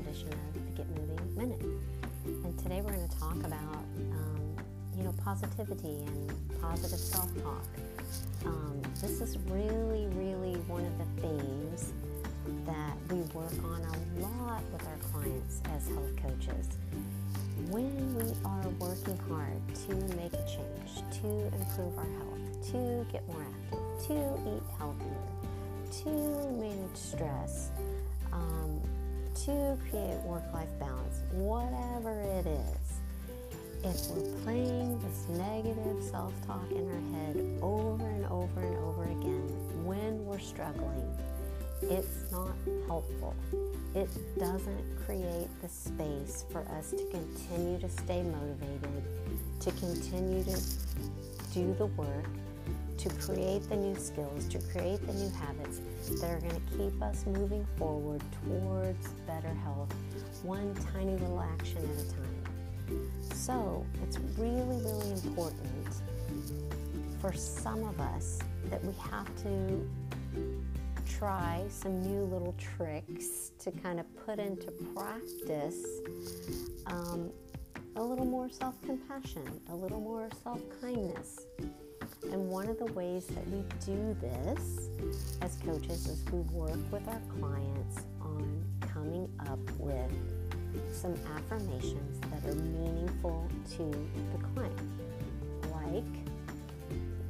edition of the Get Moving Minute. And today we're going to talk about, um, you know, positivity and positive self-talk. Um, this is really, really one of the themes that we work on a lot with our clients as health coaches. When we are working hard to make a change, to improve our health, to get more active, to eat healthier, to manage stress, um, to create work life balance, whatever it is, if we're playing this negative self talk in our head over and over and over again when we're struggling, it's not helpful. It doesn't create the space for us to continue to stay motivated, to continue to do the work, to create the new skills, to create the new habits that are going to keep us moving forward towards better health, one tiny little action at a time. So it's really, really important for some of us that we have to try some new little tricks to kind of put into practice um, a little more self compassion, a little more self kindness. And one of the ways that we do this as coaches is we work with our clients on coming up with some affirmations that are meaningful to the client. Like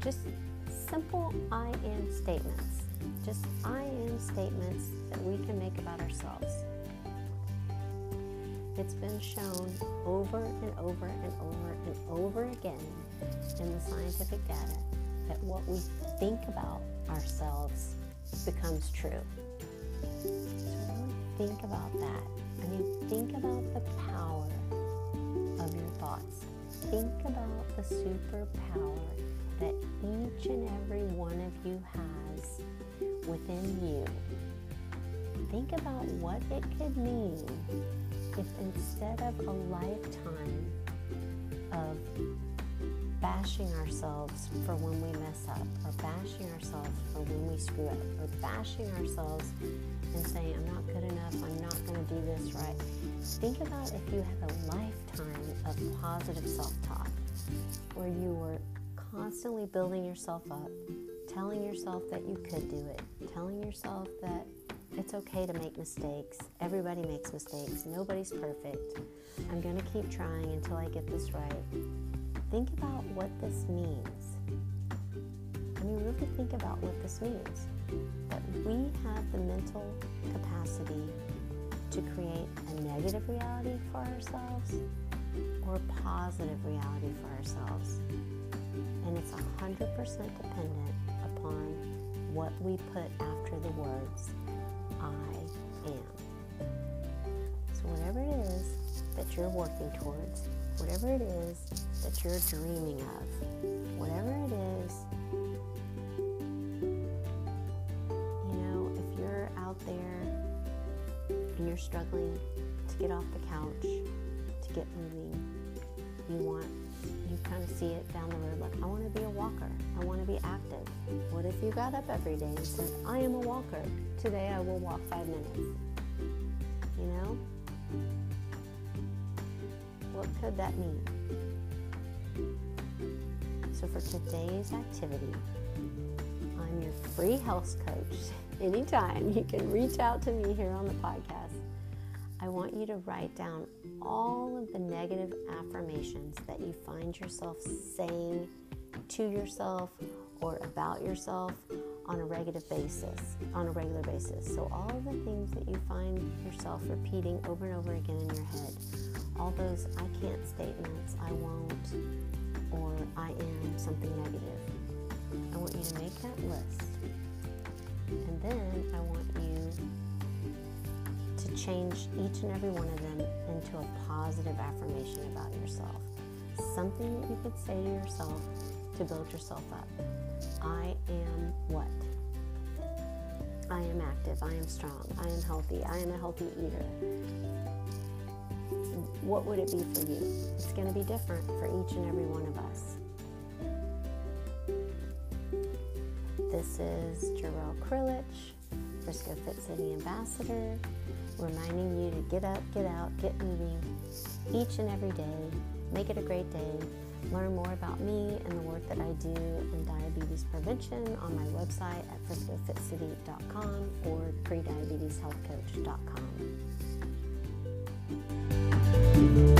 just simple I am statements. Just I am statements that we can make about ourselves. It's been shown over and over and over and over again in the scientific data that what we think about ourselves becomes true. So really think about that. I mean, think about the power of your thoughts. Think about the superpower that each and every one of you has within you. Think about what it could mean if instead of a lifetime of bashing ourselves for when we mess up, or bashing ourselves for when we screw up, or bashing ourselves and saying, I'm not good enough, I'm not going to do this right. Think about if you had a lifetime of positive self talk where you were constantly building yourself up, telling yourself that you could do it, telling yourself that it's okay to make mistakes. Everybody makes mistakes. Nobody's perfect. I'm going to keep trying until I get this right. Think about what this means. I mean, really think about what this means. That we have the mental capacity to create a negative reality for ourselves or a positive reality for ourselves. And it's 100% dependent upon what we put after the words I am. So, whatever it is you're working towards, whatever it is that you're dreaming of, whatever it is, you know, if you're out there and you're struggling to get off the couch, to get moving, you want you kind of see it down the road like, I want to be a walker. I want to be active. What if you got up every day and said, I am a walker. Today I will walk five minutes. You know? What could that mean? So for today's activity, I'm your free health coach. Anytime you can reach out to me here on the podcast. I want you to write down all of the negative affirmations that you find yourself saying to yourself or about yourself on a regular basis on a regular basis so all of the things that you find yourself repeating over and over again in your head all those i can't statements i won't or i am something negative i want you to make that list and then i want you to change each and every one of them into a positive affirmation about yourself. Something that you could say to yourself to build yourself up. I am what? I am active. I am strong. I am healthy. I am a healthy eater. What would it be for you? It's going to be different for each and every one of us. This is Jarrell Krilich, Frisco Fit City Ambassador reminding you to get up, get out, get moving each and every day. Make it a great day. Learn more about me and the work that I do in diabetes prevention on my website at friscofitcity.com or prediabeteshealthcoach.com thank you